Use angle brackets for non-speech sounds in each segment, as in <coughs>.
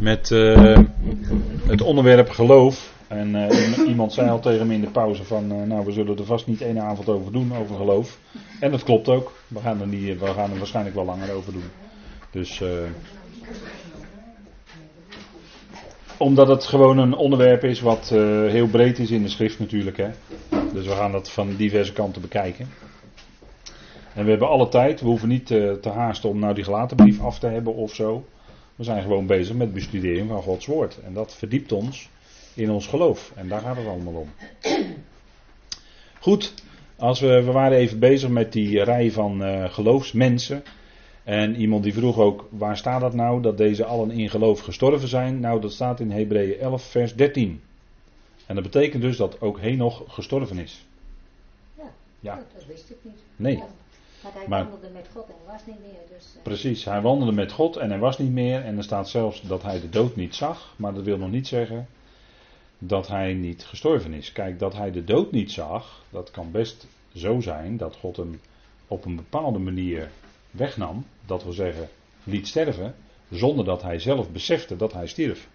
met uh, het onderwerp geloof. En uh, iemand zei al tegen me in de pauze van, uh, nou we zullen er vast niet één avond over doen, over geloof. En dat klopt ook. We gaan er, niet, we gaan er waarschijnlijk wel langer over doen. Dus, omdat het gewoon een onderwerp is wat heel breed is in de schrift natuurlijk. Hè. Dus we gaan dat van diverse kanten bekijken. En we hebben alle tijd, we hoeven niet te, te haasten om nou die gelaten brief af te hebben of zo. We zijn gewoon bezig met bestudering van Gods woord. En dat verdiept ons in ons geloof. En daar gaat het allemaal om. Goed, als we, we waren even bezig met die rij van uh, geloofsmensen. En iemand die vroeg ook, waar staat dat nou, dat deze allen in geloof gestorven zijn? Nou, dat staat in Hebreeën 11, vers 13. En dat betekent dus dat ook Henoch gestorven is. Ja, ja. dat wist ik niet. Nee. Maar hij wandelde met God en hij was niet meer. Dus, uh... Precies, hij wandelde met God en hij was niet meer. En er staat zelfs dat hij de dood niet zag. Maar dat wil nog niet zeggen dat hij niet gestorven is. Kijk, dat hij de dood niet zag, dat kan best zo zijn dat God hem op een bepaalde manier wegnam. Dat wil zeggen, liet sterven. Zonder dat hij zelf besefte dat hij stierf.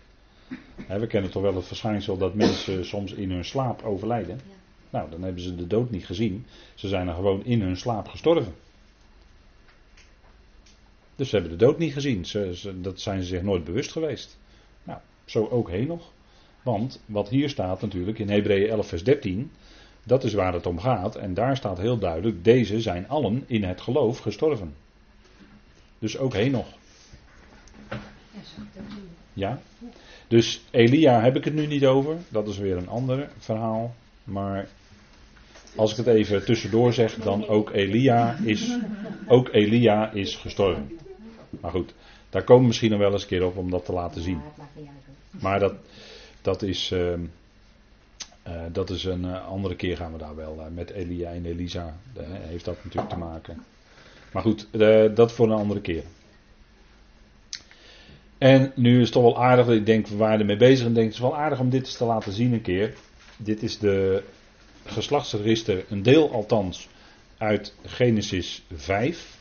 we kennen toch wel het verschijnsel dat mensen soms in hun slaap overlijden. Ja. Nou, dan hebben ze de dood niet gezien. Ze zijn er gewoon in hun slaap gestorven. Dus ze hebben de dood niet gezien. Ze, dat zijn ze zich nooit bewust geweest. Nou, zo ook heen nog. Want wat hier staat natuurlijk in Hebreeën 11 vers 13. Dat is waar het om gaat. En daar staat heel duidelijk. Deze zijn allen in het geloof gestorven. Dus ook heen nog. Ja. Dus Elia heb ik het nu niet over. Dat is weer een ander verhaal. Maar als ik het even tussendoor zeg, dan ook Elia is, ook Elia is gestorven. Maar goed, daar komen we misschien nog wel eens een keer op om dat te laten zien. Maar dat, dat is, uh, uh, dat is een uh, andere keer gaan we daar wel uh, met Elia en Elisa. heeft dat natuurlijk te maken. Maar goed, dat voor een andere keer. En nu is het toch wel aardig, ik denk we waren ermee bezig en denk het is wel aardig om dit eens te laten zien een keer. Dit is de geslachtsregister, een deel althans, uit Genesis 5.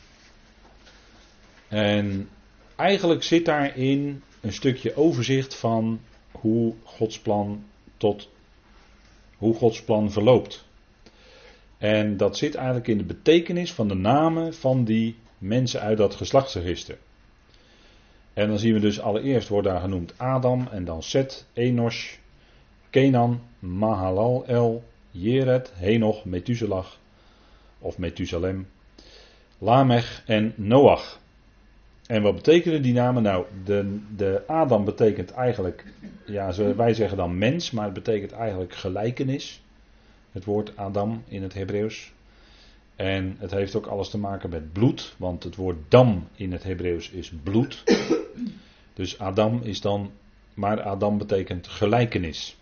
En eigenlijk zit daarin een stukje overzicht van hoe Gods plan tot hoe Gods plan verloopt. En dat zit eigenlijk in de betekenis van de namen van die mensen uit dat geslachtsregister. En dan zien we dus allereerst wordt daar genoemd Adam en dan Seth, Enos, Kenan, Mahalal, El, Jered, Henoch, Methuselah of Methusalem, Lamech en Noach. En wat betekenen die namen? Nou, de, de Adam betekent eigenlijk, ja, wij zeggen dan mens, maar het betekent eigenlijk gelijkenis. Het woord Adam in het Hebreeuws. En het heeft ook alles te maken met bloed, want het woord dam in het Hebreeuws is bloed. Dus Adam is dan, maar Adam betekent gelijkenis.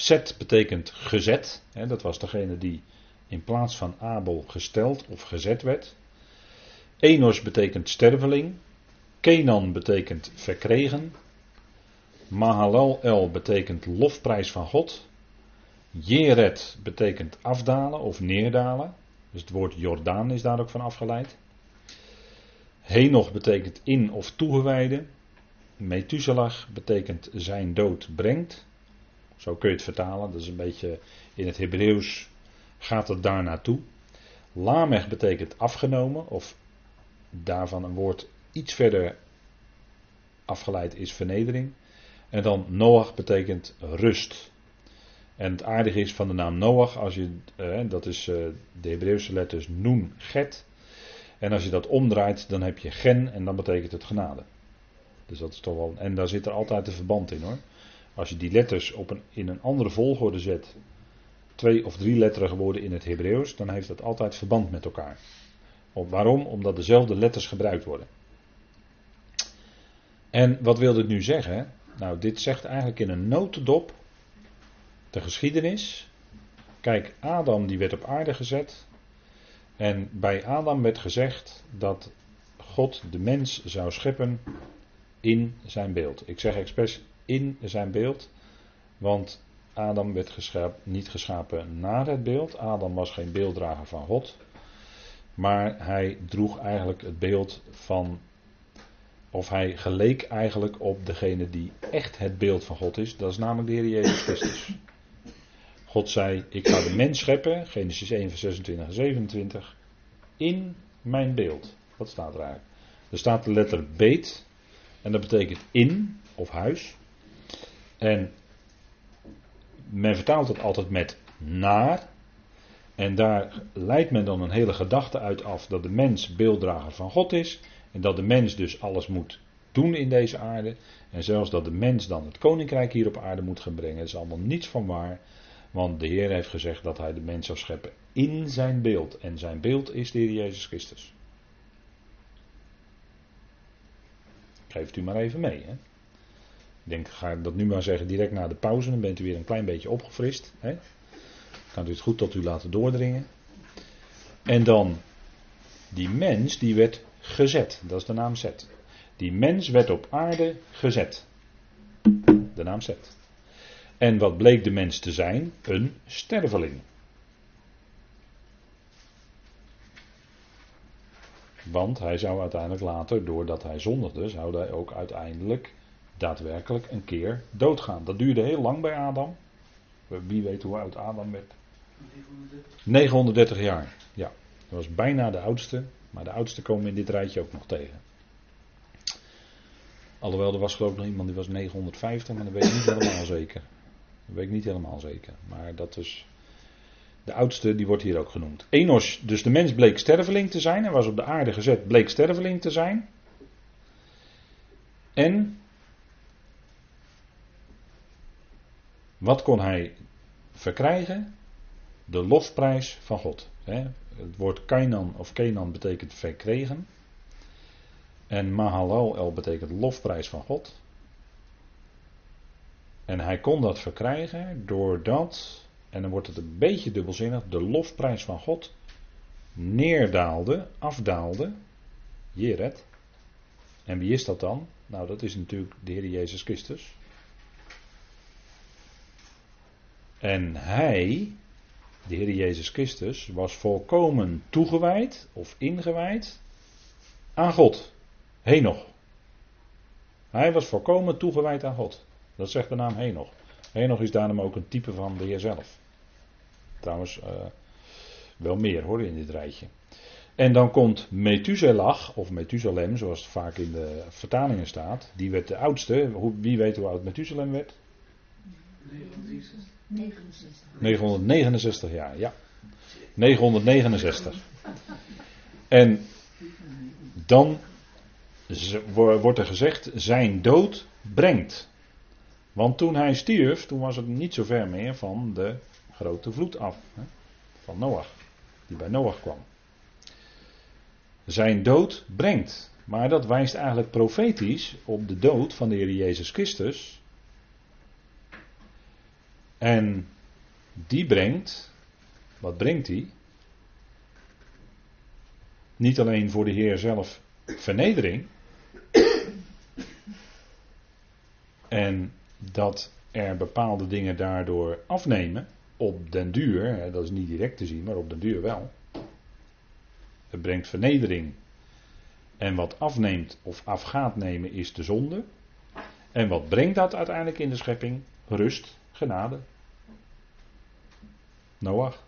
Set betekent gezet. Hè, dat was degene die in plaats van Abel gesteld of gezet werd. Enos betekent sterveling. Kenan betekent verkregen. Mahalal El betekent lofprijs van God. Jeret betekent afdalen of neerdalen. Dus het woord Jordaan is daar ook van afgeleid. Henoch betekent in of toegewijde. Methuselah betekent zijn dood brengt. Zo kun je het vertalen. Dat is een beetje in het Hebreeuws gaat het daar naartoe. Lamech betekent afgenomen, of daarvan een woord iets verder afgeleid is vernedering. En dan Noach betekent rust. En het aardige is van de naam Noach, als je, eh, dat is eh, de Hebreeuwse letters Noen, Get. En als je dat omdraait, dan heb je Gen en dan betekent het genade. Dus dat is toch wel. En daar zit er altijd een verband in hoor. Als je die letters op een, in een andere volgorde zet, twee of drie letterige woorden in het Hebreeuws, dan heeft dat altijd verband met elkaar. waarom? Omdat dezelfde letters gebruikt worden. En wat wil dit nu zeggen? Nou, dit zegt eigenlijk in een notendop de geschiedenis. Kijk, Adam die werd op aarde gezet. En bij Adam werd gezegd dat God de mens zou scheppen in zijn beeld. Ik zeg expres in zijn beeld. Want Adam werd niet geschapen naar het beeld. Adam was geen beelddrager van God. Maar hij droeg eigenlijk het beeld van of hij geleek eigenlijk op degene die echt het beeld van God is. Dat is namelijk de Heer Jezus Christus. God zei, ik ga de mens scheppen, Genesis 1 vers 26 en 27, in mijn beeld. Wat staat er eigenlijk? Er staat de letter beet, en dat betekent in of huis. En men vertaalt het altijd met naar. En daar leidt men dan een hele gedachte uit af dat de mens beelddrager van God is. En dat de mens dus alles moet doen in deze aarde. En zelfs dat de mens dan het koninkrijk hier op aarde moet gaan brengen. Dat is allemaal niets van waar. Want de Heer heeft gezegd dat hij de mens zou scheppen in zijn beeld. En zijn beeld is de Heer Jezus Christus. Geef het u maar even mee. Hè? Ik denk, ga dat nu maar zeggen direct na de pauze. Dan bent u weer een klein beetje opgefrist. Hè? Kan u het goed tot u laten doordringen. En dan, die mens die werd gezet. Dat is de naam Zet. Die mens werd op aarde gezet. De naam Zet. En wat bleek de mens te zijn? Een sterveling. Want hij zou uiteindelijk later, doordat hij zondigde, zou hij ook uiteindelijk daadwerkelijk een keer doodgaan. Dat duurde heel lang bij Adam. Wie weet hoe oud Adam werd? 930 jaar. Ja, dat was bijna de oudste. Maar de oudste komen in dit rijtje ook nog tegen. Alhoewel, er was geloof ik nog iemand die was 950, maar dat weet ik niet helemaal <coughs> zeker. Dat weet ik niet helemaal zeker. Maar dat is. De oudste, die wordt hier ook genoemd. Enos, dus de mens bleek sterveling te zijn. Hij was op de aarde gezet, bleek sterveling te zijn. En. Wat kon hij verkrijgen? De lofprijs van God. Het woord Kainan of Kenan betekent verkregen. En Mahalal betekent lofprijs van God. En hij kon dat verkrijgen doordat, en dan wordt het een beetje dubbelzinnig, de lofprijs van God neerdaalde, afdaalde. Jeret. En wie is dat dan? Nou, dat is natuurlijk de Heer Jezus Christus. En hij, de Heer Jezus Christus, was volkomen toegewijd of ingewijd aan God. Henoch. Hij was volkomen toegewijd aan God. Dat zegt de naam Henoch. Henoch is daarom ook een type van de Heer zelf. Trouwens, uh, wel meer hoor in dit rijtje. En dan komt Methuselah, of Methusalem, zoals het vaak in de vertalingen staat. Die werd de oudste. Wie weet hoe oud Methusalem werd? 969. 969 jaar, ja. 969. En dan wordt er gezegd, zijn dood brengt. Want toen hij stierf, toen was het niet zo ver meer van de grote vloed af. Hè, van Noach, die bij Noach kwam. Zijn dood brengt. Maar dat wijst eigenlijk profetisch op de dood van de Heer Jezus Christus. En die brengt, wat brengt hij? Niet alleen voor de Heer zelf vernedering. En dat er bepaalde dingen daardoor afnemen. Op den duur, dat is niet direct te zien, maar op den duur wel. Het brengt vernedering. En wat afneemt of af gaat nemen is de zonde. En wat brengt dat uiteindelijk in de schepping? Rust, genade. Noach.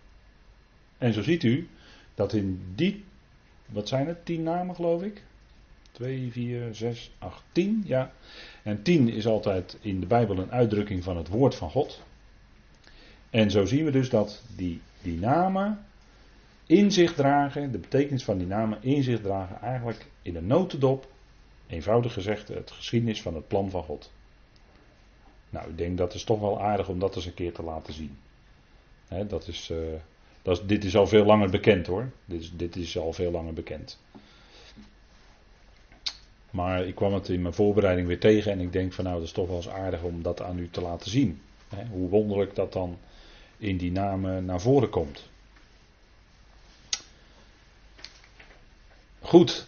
En zo ziet u dat in die, wat zijn het, tien namen geloof ik? 2, 4, 6, 8, 10. Ja. En 10 is altijd in de Bijbel een uitdrukking van het woord van God. En zo zien we dus dat die, die namen in zich dragen, de betekenis van die namen in zich dragen, eigenlijk in een notendop, eenvoudig gezegd, het geschiedenis van het plan van God. Nou, ik denk dat is toch wel aardig om dat eens een keer te laten zien. dat is, uh, dat is, dit is al veel langer bekend hoor. Dit is, dit is al veel langer bekend. Maar ik kwam het in mijn voorbereiding weer tegen en ik denk van nou dat is toch wel eens aardig om dat aan u te laten zien. Hoe wonderlijk dat dan in die namen naar voren komt. Goed,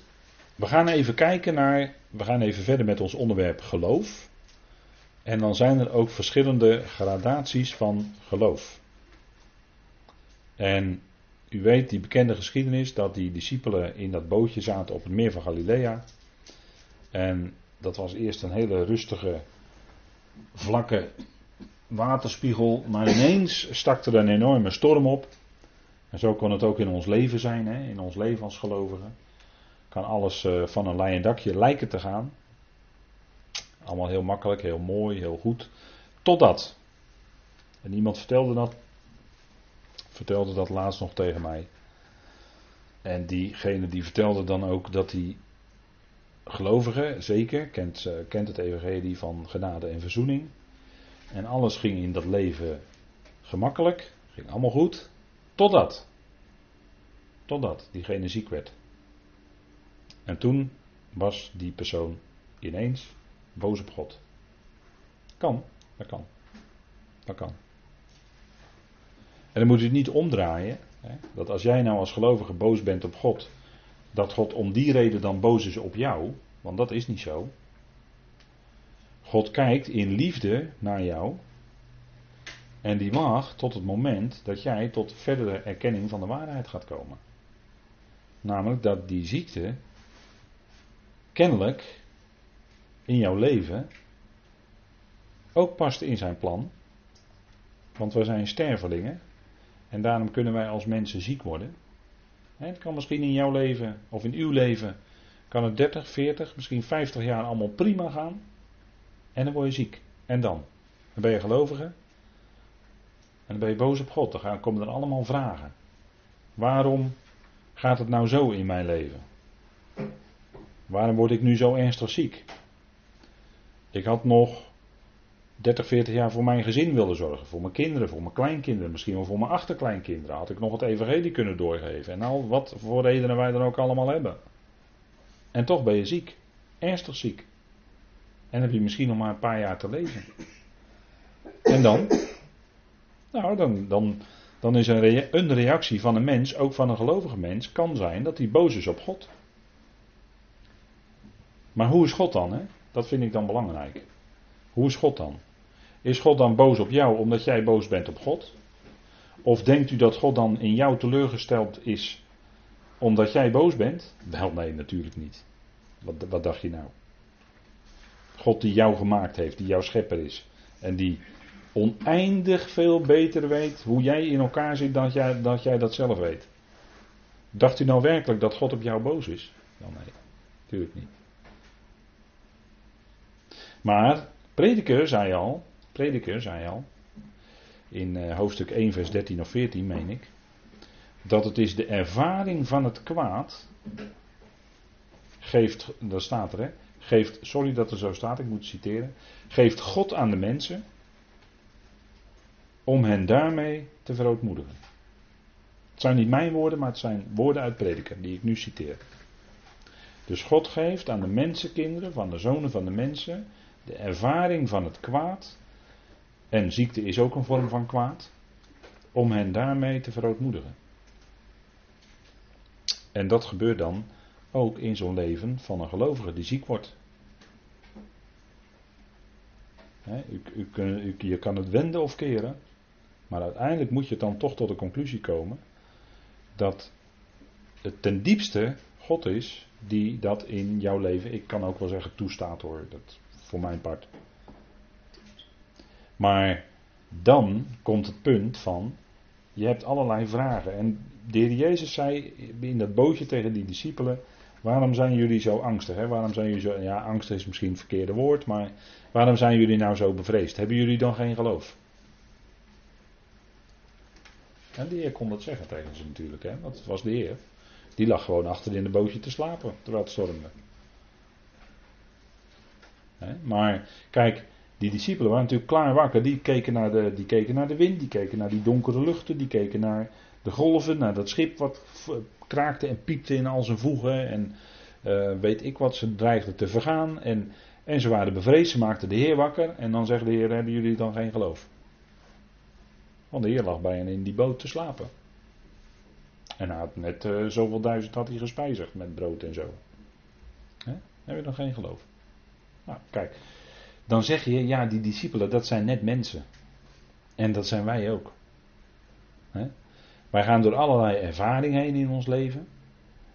we gaan even kijken naar, we gaan even verder met ons onderwerp geloof. En dan zijn er ook verschillende gradaties van geloof. En u weet die bekende geschiedenis dat die discipelen in dat bootje zaten op het meer van Galilea. En dat was eerst een hele rustige, vlakke waterspiegel. Maar ineens stak er een enorme storm op. En zo kan het ook in ons leven zijn, hè? in ons leven als gelovigen. Kan alles eh, van een leien dakje lijken te gaan. Allemaal heel makkelijk, heel mooi, heel goed. Totdat. En iemand vertelde dat. Vertelde dat laatst nog tegen mij. En diegene die vertelde dan ook dat die gelovige, zeker, kent, uh, kent het evangelie van genade en verzoening. En alles ging in dat leven gemakkelijk, ging allemaal goed, totdat. Totdat diegene ziek werd. En toen was die persoon ineens boos op God. Kan, dat kan. Dat kan. En dan moet u het niet omdraaien. Hè, dat als jij nou als gelovige boos bent op God, dat God om die reden dan boos is op jou. Want dat is niet zo. God kijkt in liefde naar jou. En die mag tot het moment dat jij tot verdere erkenning van de waarheid gaat komen. Namelijk dat die ziekte kennelijk in jouw leven ook past in zijn plan. Want we zijn stervelingen. En daarom kunnen wij als mensen ziek worden. Het kan misschien in jouw leven of in uw leven kan het 30, 40, misschien 50 jaar allemaal prima gaan. En dan word je ziek. En dan? Dan ben je gelovige. En dan ben je boos op God. Dan komen er allemaal vragen. Waarom gaat het nou zo in mijn leven? Waarom word ik nu zo ernstig ziek? Ik had nog 30, 40 jaar voor mijn gezin willen zorgen. Voor mijn kinderen, voor mijn kleinkinderen, misschien wel voor mijn achterkleinkinderen. Had ik nog het evangelie kunnen doorgeven. En al wat voor redenen wij dan ook allemaal hebben. En toch ben je ziek. Ernstig ziek. En heb je misschien nog maar een paar jaar te leven. En dan? Nou, dan, dan, dan is een, een reactie van een mens, ook van een gelovige mens, kan zijn dat hij boos is op God. Maar hoe is God dan? Hè? Dat vind ik dan belangrijk. Hoe is God dan? Is God dan boos op jou omdat jij boos bent op God? Of denkt u dat God dan in jou teleurgesteld is omdat jij boos bent? Wel, nee, natuurlijk niet. Wat, wat dacht je nou? God die jou gemaakt heeft, die jouw schepper is. En die oneindig veel beter weet hoe jij in elkaar zit dan jij, dat jij dat zelf weet. Dacht u nou werkelijk dat God op jou boos is? Wel nee, natuurlijk niet. Maar Prediker zei al, Prediker zei al, in uh, hoofdstuk 1 vers 13 of 14 meen ik, dat het is de ervaring van het kwaad geeft, dat staat er hè, geeft, sorry dat er zo staat, ik moet citeren, geeft God aan de mensen om hen daarmee te verootmoedigen. Het zijn niet mijn woorden, maar het zijn woorden uit Prediker die ik nu citeer. Dus God geeft aan de mensenkinderen, van de zonen van de mensen, de ervaring van het kwaad, en ziekte is ook een vorm van kwaad, om hen daarmee te verootmoedigen. En dat gebeurt dan ook in zo'n leven van een gelovige die ziek wordt. u, u, je kan het wenden of keren, maar uiteindelijk moet je dan toch tot de conclusie komen dat het ten diepste God is die dat in jouw leven, ik kan ook wel zeggen toestaat hoor, dat voor mijn part. Maar dan komt het punt van, je hebt allerlei vragen. En de heer Jezus zei in dat bootje tegen die discipelen, waarom zijn jullie zo angstig? Hè? Waarom zijn jullie zo, ja angstig is misschien het verkeerde woord, maar waarom zijn jullie nou zo bevreesd? Hebben jullie dan geen geloof? En de Heer kon dat zeggen tegen ze natuurlijk, hè? want het was de Heer. Die lag gewoon achter in de bootje te slapen terwijl het stormde. Maar kijk, die discipelen waren natuurlijk klaar wakker. Die keken, naar de, die keken naar de wind, die keken naar die donkere luchten, die keken naar de golven, naar dat schip wat kraakte en piepte in al zijn voegen. En uh, weet ik wat, ze dreigden te vergaan. En, en ze waren bevreesd, ze maakten de Heer wakker. En dan zegt de Heer, hebben jullie dan geen geloof? Want de Heer lag bij hen in die boot te slapen. En had net uh, zoveel duizend had hij gespijzigd met brood en zo. He? Heb je dan geen geloof? Nou, kijk. Dan zeg je, ja, die discipelen, dat zijn net mensen. En dat zijn wij ook. Wij gaan door allerlei ervaringen heen in ons leven.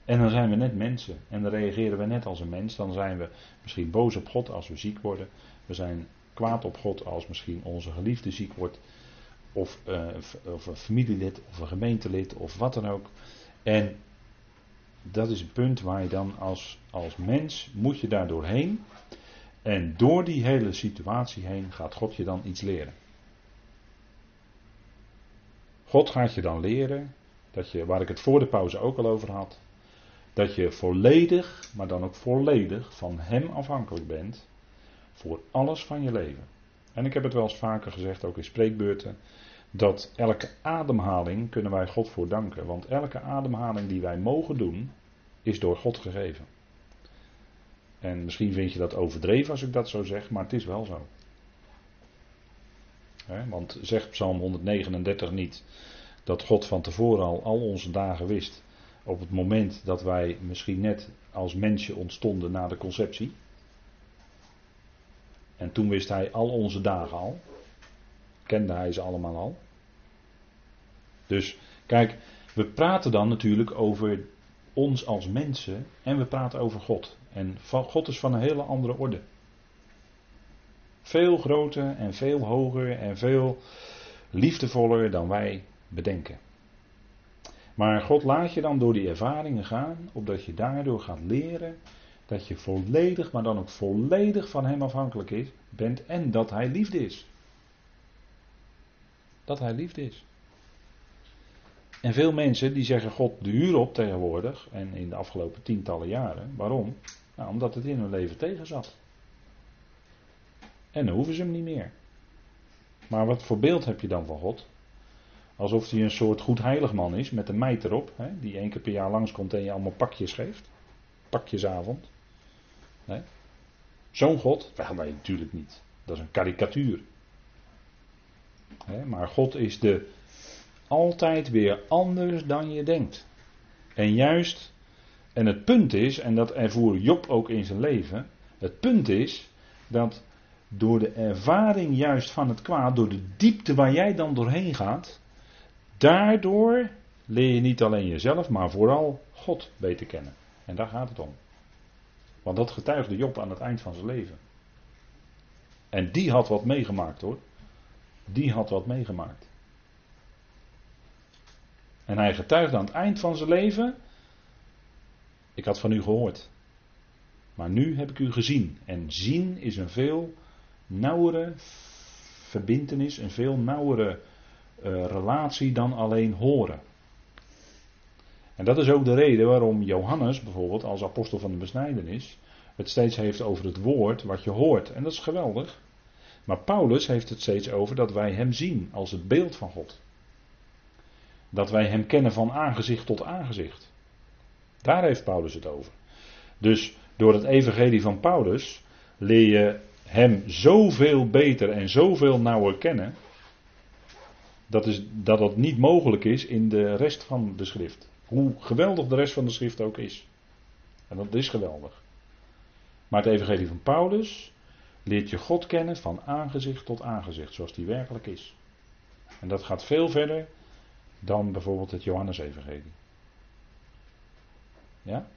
En dan zijn we net mensen. En dan reageren we net als een mens. Dan zijn we misschien boos op God als we ziek worden. We zijn kwaad op God als misschien onze geliefde ziek wordt. Of, uh, of een familielid of een gemeentelid of wat dan ook. En dat is een punt waar je dan als, als mens moet je daar doorheen. En door die hele situatie heen gaat God je dan iets leren. God gaat je dan leren, dat je, waar ik het voor de pauze ook al over had, dat je volledig, maar dan ook volledig van Hem afhankelijk bent voor alles van je leven. En ik heb het wel eens vaker gezegd, ook in spreekbeurten, dat elke ademhaling kunnen wij God voor danken. Want elke ademhaling die wij mogen doen, is door God gegeven. En misschien vind je dat overdreven als ik dat zo zeg, maar het is wel zo. want zegt Psalm 139 niet dat God van tevoren al al onze dagen wist. Op het moment dat wij misschien net als mensje ontstonden na de conceptie. En toen wist hij al onze dagen al. Kende hij ze allemaal al. Dus kijk, we praten dan natuurlijk over ons als mensen en we praten over God. En God is van een hele andere orde. Veel groter en veel hoger en veel liefdevoller dan wij bedenken. Maar God laat je dan door die ervaringen gaan, opdat je daardoor gaat leren dat je volledig, maar dan ook volledig van Hem afhankelijk is, bent en dat Hij liefde is. Dat Hij liefde is. En veel mensen die zeggen God de huur op tegenwoordig, en in de afgelopen tientallen jaren. Waarom? Nou, omdat het in hun leven tegen zat. En dan hoeven ze hem niet meer. Maar wat voor beeld heb je dan van God? Alsof hij een soort goed heilig man is met een meid erop, hè, die één keer per jaar langskomt en je allemaal pakjes geeft. Pakjesavond. Nee? Zo'n God? Wel, nee, natuurlijk niet. Dat is een karikatuur. maar God is de altijd weer anders dan je denkt. En juist, en het punt is, en dat ervoer Job ook in zijn leven, het punt is dat door de ervaring juist van het kwaad, door de diepte waar jij dan doorheen gaat, daardoor leer je niet alleen jezelf, maar vooral God beter kennen. En daar gaat het om. Want dat getuigde Job aan het eind van zijn leven. En die had wat meegemaakt hoor. Die had wat meegemaakt. En hij getuigde aan het eind van zijn leven: Ik had van u gehoord. Maar nu heb ik u gezien. En zien is een veel nauwere verbintenis, een veel nauwere uh, relatie dan alleen horen. En dat is ook de reden waarom Johannes bijvoorbeeld als apostel van de besnijdenis het steeds heeft over het woord wat je hoort. En dat is geweldig. Maar Paulus heeft het steeds over dat wij hem zien als het beeld van God. Dat wij hem kennen van aangezicht tot aangezicht. Daar heeft Paulus het over. Dus door het evangelie van Paulus leer je hem zoveel beter en zoveel nauwer kennen. Dat, is, dat dat niet mogelijk is in de rest van de schrift. Hoe geweldig de rest van de schrift ook is. En dat is geweldig. Maar het evangelie van Paulus leert je God kennen van aangezicht tot aangezicht, zoals die werkelijk is. En dat gaat veel verder dan bijvoorbeeld het Johannesevangelie. Ja?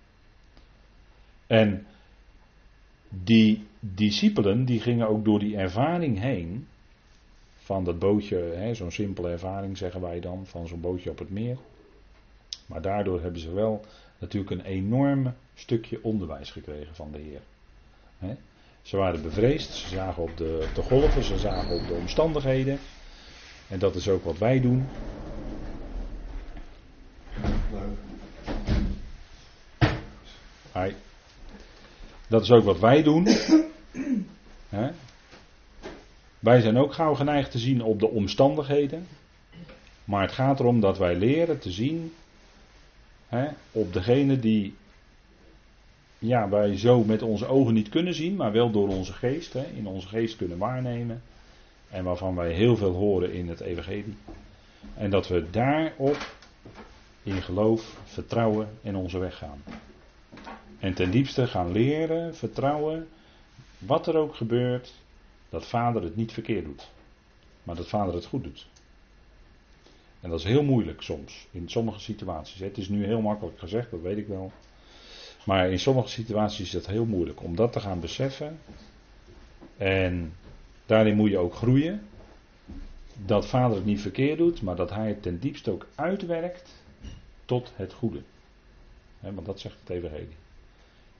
En die discipelen die gingen ook door die ervaring heen van dat bootje, zo'n simpele ervaring zeggen wij dan, van zo'n bootje op het meer. Maar daardoor hebben ze wel natuurlijk een enorm stukje onderwijs gekregen van de Heer. Ze waren bevreesd, ze zagen op de, op de golven, ze zagen op de omstandigheden. En dat is ook wat wij doen. Hi. Dat is ook wat wij doen. <coughs> Wij zijn ook gauw geneigd te zien op de omstandigheden. Maar het gaat erom dat wij leren te zien op degene die ja, wij zo met onze ogen niet kunnen zien, maar wel door onze geest, in onze geest kunnen waarnemen. En waarvan wij heel veel horen in het Evangelie. En dat we daarop in geloof, vertrouwen en onze weg gaan. En ten diepste gaan leren, vertrouwen, wat er ook gebeurt, dat vader het niet verkeerd doet. Maar dat vader het goed doet. En dat is heel moeilijk soms, in sommige situaties. Het is nu heel makkelijk gezegd, dat weet ik wel. Maar in sommige situaties is het heel moeilijk om dat te gaan beseffen. En daarin moet je ook groeien. Dat vader het niet verkeerd doet, maar dat hij het ten diepste ook uitwerkt tot het goede. want dat zegt het Evangelie.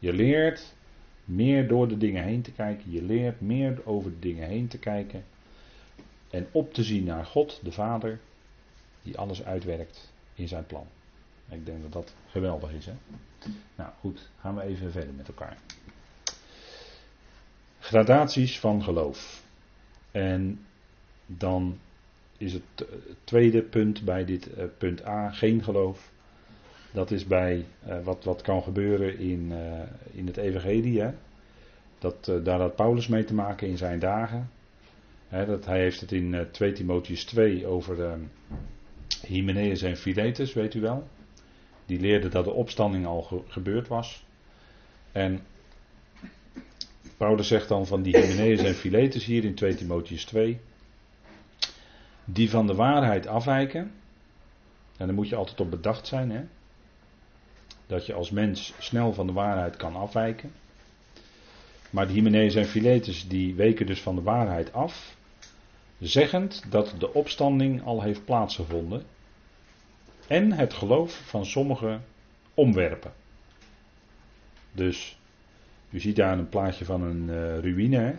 Je leert meer door de dingen heen te kijken. Je leert meer over de dingen heen te kijken. En op te zien naar God, de Vader, die alles uitwerkt in zijn plan. Ik denk dat dat geweldig is. Hè? Nou goed, gaan we even verder met elkaar. Gradaties van geloof. En dan is het tweede punt bij dit uh, punt A geen geloof. Dat is bij uh, wat, wat kan gebeuren in, uh, in het Evangelie. Hè? Dat, daar had Paulus mee te maken in zijn dagen. Hè, dat, hij heeft het in 2 Timotheus 2 over Hymenaeus en Philetus, weet u wel. Die leerden dat de opstanding al gebeurd was. En Paulus zegt dan van die Hymenaeus en Philetus hier in 2 Timotheus 2. Die van de waarheid afwijken. En daar moet je altijd op bedacht zijn. Hè? Dat je als mens snel van de waarheid kan afwijken. Maar die Hymenaeus en Philetus die weken dus van de waarheid af. Zeggend dat de opstanding al heeft plaatsgevonden en het geloof van sommigen omwerpen. Dus u ziet daar een plaatje van een uh, ruïne.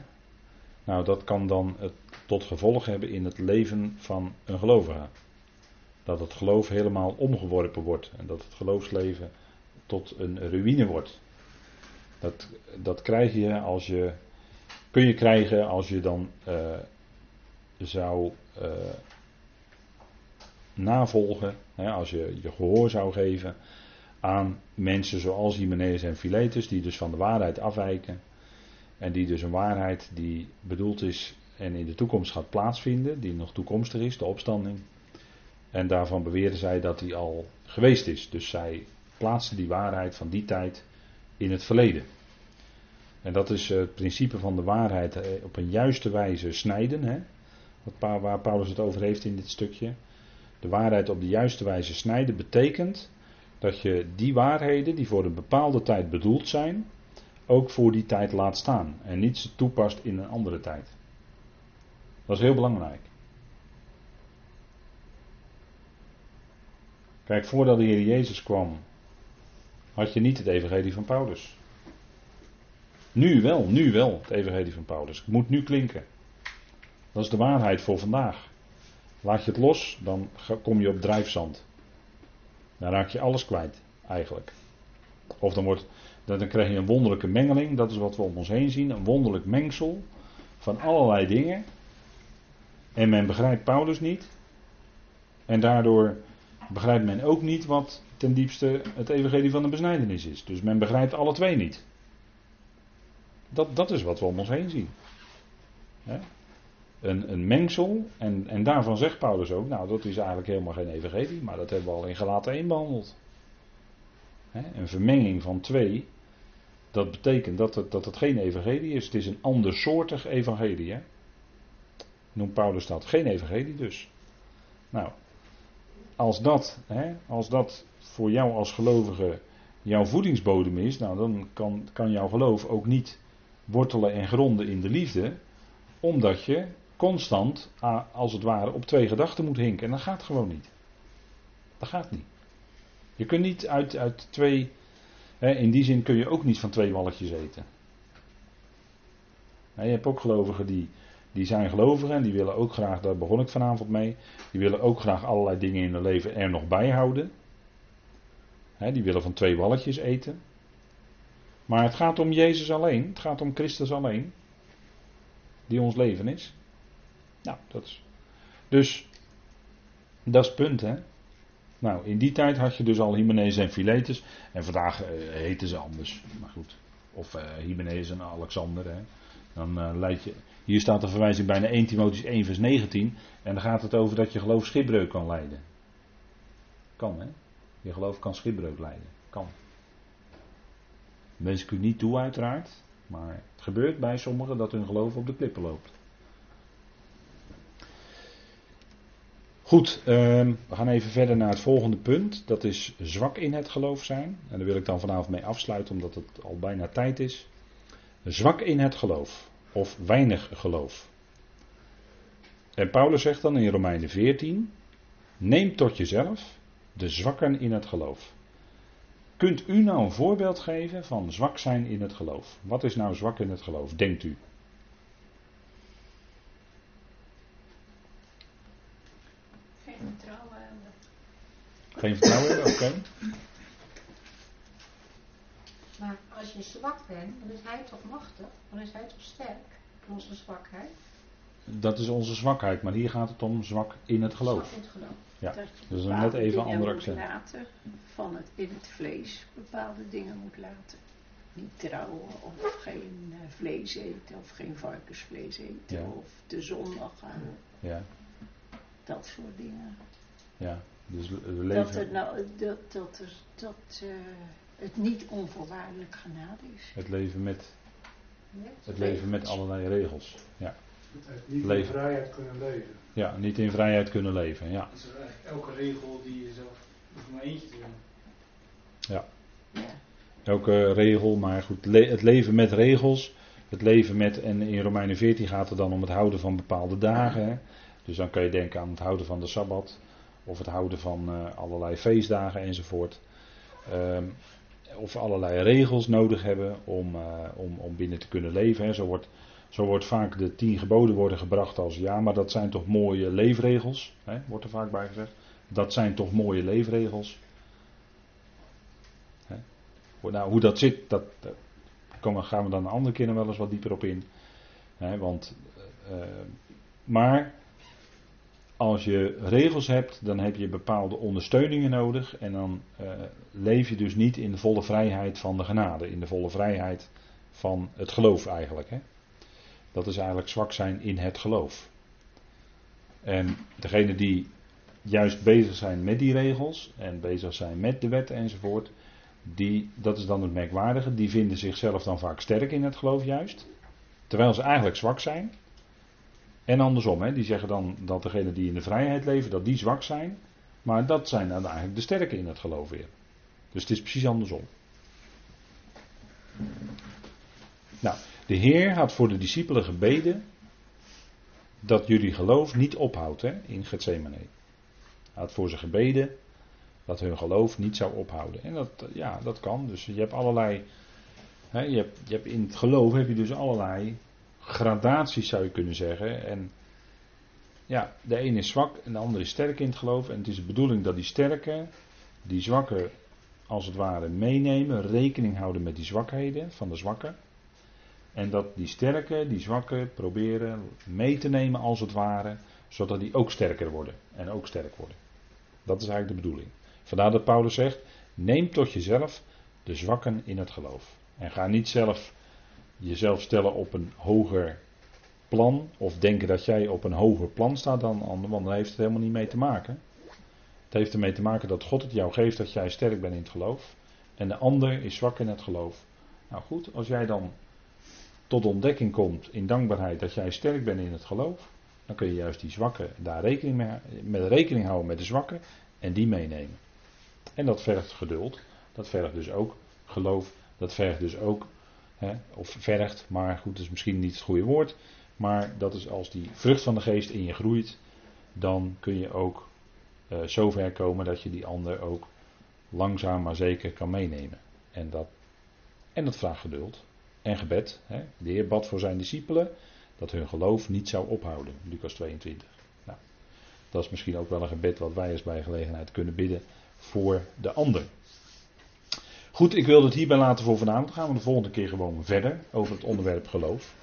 Nou, dat kan dan het tot gevolg hebben in het leven van een gelovige. Dat het geloof helemaal omgeworpen wordt en dat het geloofsleven tot een ruïne wordt. Dat, dat krijg je als je, kun je krijgen als je dan uh, zou uh, navolgen, hè, als je je gehoor zou geven aan mensen zoals Hymenaeus en Philetus, die dus van de waarheid afwijken. En die dus een waarheid die bedoeld is en in de toekomst gaat plaatsvinden, die nog toekomstig is, de opstanding. En daarvan beweren zij dat die al geweest is. Dus zij plaatsen die waarheid van die tijd in het verleden. En dat is het principe van de waarheid eh, op een juiste wijze snijden. Hè? Waar Paulus het over heeft in dit stukje de waarheid op de juiste wijze snijden, betekent dat je die waarheden die voor een bepaalde tijd bedoeld zijn, ook voor die tijd laat staan en niet ze toepast in een andere tijd. Dat is heel belangrijk. Kijk, voordat de Heer Jezus kwam, had je niet het evangelie van Paulus. Nu wel, nu wel het evangelie van Paulus. Het moet nu klinken. Dat is de waarheid voor vandaag. Laat je het los, dan kom je op drijfzand. Dan raak je alles kwijt, eigenlijk. Of dan, wordt, dan krijg je een wonderlijke mengeling, dat is wat we om ons heen zien, een wonderlijk mengsel van allerlei dingen. En men begrijpt Paulus niet. En daardoor begrijpt men ook niet wat ten diepste het evangelie van de besnijdenis is. Dus men begrijpt alle twee niet. Dat, dat is wat we om ons heen zien een, een mengsel. En, en daarvan zegt Paulus ook, nou dat is eigenlijk helemaal geen evangelie, maar dat hebben we al in Galaten 1 behandeld. een vermenging van twee, dat betekent dat het, dat het geen evangelie is. Het is een andersoortig evangelie. Noemt Paulus dat. Geen evangelie dus. Nou, als dat, hè, als dat voor jou als gelovige jouw voedingsbodem is, nou dan kan, kan jouw geloof ook niet wortelen en gronden in de liefde, omdat je constant, als het ware, op twee gedachten moet hinken. En dat gaat gewoon niet. Dat gaat niet. Je kunt niet uit, uit twee. Hè, in die zin kun je ook niet van twee walletjes eten. je hebt ook gelovigen die, die zijn gelovigen en die willen ook graag, daar begon ik vanavond mee, die willen ook graag allerlei dingen in hun leven er nog bij houden. Die willen van twee walletjes eten. Maar het gaat om Jezus alleen, het gaat om Christus alleen, die ons leven is. Nou, dat is. Dus, dat is het punt, hè. Nou, in die tijd had je dus al Hymenaeus en Philetus. En vandaag uh, heten ze anders. Maar goed. Of uh, en Alexander. Hè. Dan uh, leid je. Hier staat de verwijzing bijna 1 Timotheus 1 vers 19. En dan gaat het over dat je geloof schipbreuk kan leiden. Kan hè. Je geloof kan schipbreuk leiden. Kan. Wens ik u niet toe uiteraard. Maar het gebeurt bij sommigen dat hun geloof op de klippen loopt. Goed, ehm, we gaan even verder naar het volgende punt. Dat is zwak in het geloof zijn. En daar wil ik dan vanavond mee afsluiten, omdat het al bijna tijd is. Zwak in het geloof. Of weinig geloof. En Paulus zegt dan in Romeinen 14: Neem tot jezelf de zwakken in het geloof. Kunt u nou een voorbeeld geven van zwak zijn in het geloof? Wat is nou zwak in het geloof, denkt u? Geen vertrouwen hebben. Geen vertrouwen hebben? Oké. <laughs> Maar als je zwak bent, dan is hij toch machtig? Dan is hij toch sterk? Onze zwakheid. Dat is onze zwakheid, maar hier gaat het om zwak in het geloof. Zwak in het geloof. Ja, dat is een bepaalde net even dingen ander moet accent. laten van het in het vlees bepaalde dingen moet laten. Niet trouwen of geen eh, vlees eten of geen varkensvlees eten Ja. of de zondag gaan. Ja, Dat soort dingen. ja. Dus we Dat, leven, er nou, dat, dat, er, dat eh, het niet onvoorwaardelijk genade is. het leven met, het leven met allerlei regels. Ja. Niet Leven. in vrijheid kunnen leven. ja, niet in vrijheid kunnen leven. Ja, eigenlijk elke regel die je zelf hoeft maar eentje te doen. Ja. elke regel, maar goed, le- het leven met regels. Het leven met, en in Romeinen 14 gaat het dan om het houden van bepaalde dagen. Hè. Dus dan kan je denken aan het houden van de Sabbat. Of het houden van eh, allerlei feestdagen enzovoort. Ehm, of allerlei regels nodig hebben om, eh, om, om binnen te kunnen leven. Hè. Zo, wordt, zo wordt vaak de tien geboden worden gebracht als ja, maar dat zijn toch mooie leefregels. Hè, wordt er vaak bij gezegd. Dat zijn toch mooie leefregels. Hè. Nou, hoe dat zit, dat, komen- gaan we dan een andere keer nog wel eens wat dieper op in. Hè, want, eh, maar als je regels hebt, dan heb je bepaalde ondersteuningen nodig. En dan eh, leef je dus niet in de volle vrijheid van de genade. In de volle vrijheid van het geloof eigenlijk. Hè. Dat is eigenlijk zwak zijn in het geloof. En degene die juist bezig zijn met die regels en bezig zijn met de wet enzovoort, die, dat is dan het merkwaardige, die vinden zichzelf dan vaak sterk in het geloof juist, terwijl ze eigenlijk zwak zijn. En andersom, hè, die zeggen dan dat degenen die in de vrijheid leven, dat die zwak zijn, maar dat zijn dan eigenlijk de sterken in het geloof weer. Dus het is precies andersom. Nou, de Heer had voor de discipelen gebeden dat jullie geloof niet ophoudt hè, in Gethsemane. Hij had voor ze gebeden dat hun geloof niet zou ophouden. En dat, ja, dat kan. Dus je hebt allerlei. Hè, je, hebt, je hebt in het geloof heb je dus allerlei gradaties zou je kunnen zeggen. En ja, de een is zwak en de ander is sterk in het geloof. En het is de bedoeling dat die sterke, die zwakke als het ware meenemen, rekening houden met die zwakheden van de zwakke. En dat die sterke, die zwakke proberen mee te nemen als het ware, zodat die ook sterker worden en ook sterk worden. Dat is eigenlijk de bedoeling. Vandaar dat Paulus zegt: neem tot jezelf de zwakken in het geloof. En ga niet zelf jezelf stellen op een hoger plan, of denken dat jij op een hoger plan staat dan anderen, want daar heeft het helemaal niet mee te maken. Het heeft ermee te maken dat God het jou geeft dat jij sterk bent in het geloof. En de ander is zwak in het geloof. Nou goed, als jij dan tot ontdekking komt in dankbaarheid dat jij sterk bent in het geloof, dan kun je juist die zwakken daar rekening mee, met rekening houden met de zwakken en die meenemen. En dat vergt geduld, dat vergt dus ook geloof, dat vergt dus ook, hè, of vergt, maar goed, dat is misschien niet het goede woord, maar dat is als die vrucht van de geest in je groeit, dan kun je ook eh, zover komen dat je die ander ook langzaam maar zeker kan meenemen. En dat, en dat vraagt geduld en gebed. Hè. De Heer bad voor zijn discipelen dat hun geloof niet zou ophouden. Lucas 22. Nou, dat is misschien ook wel een gebed wat wij eens bij gelegenheid kunnen bidden voor de ander. Goed, ik wil het hierbij laten voor vanavond. Dan gaan we de volgende keer gewoon verder over het onderwerp geloof.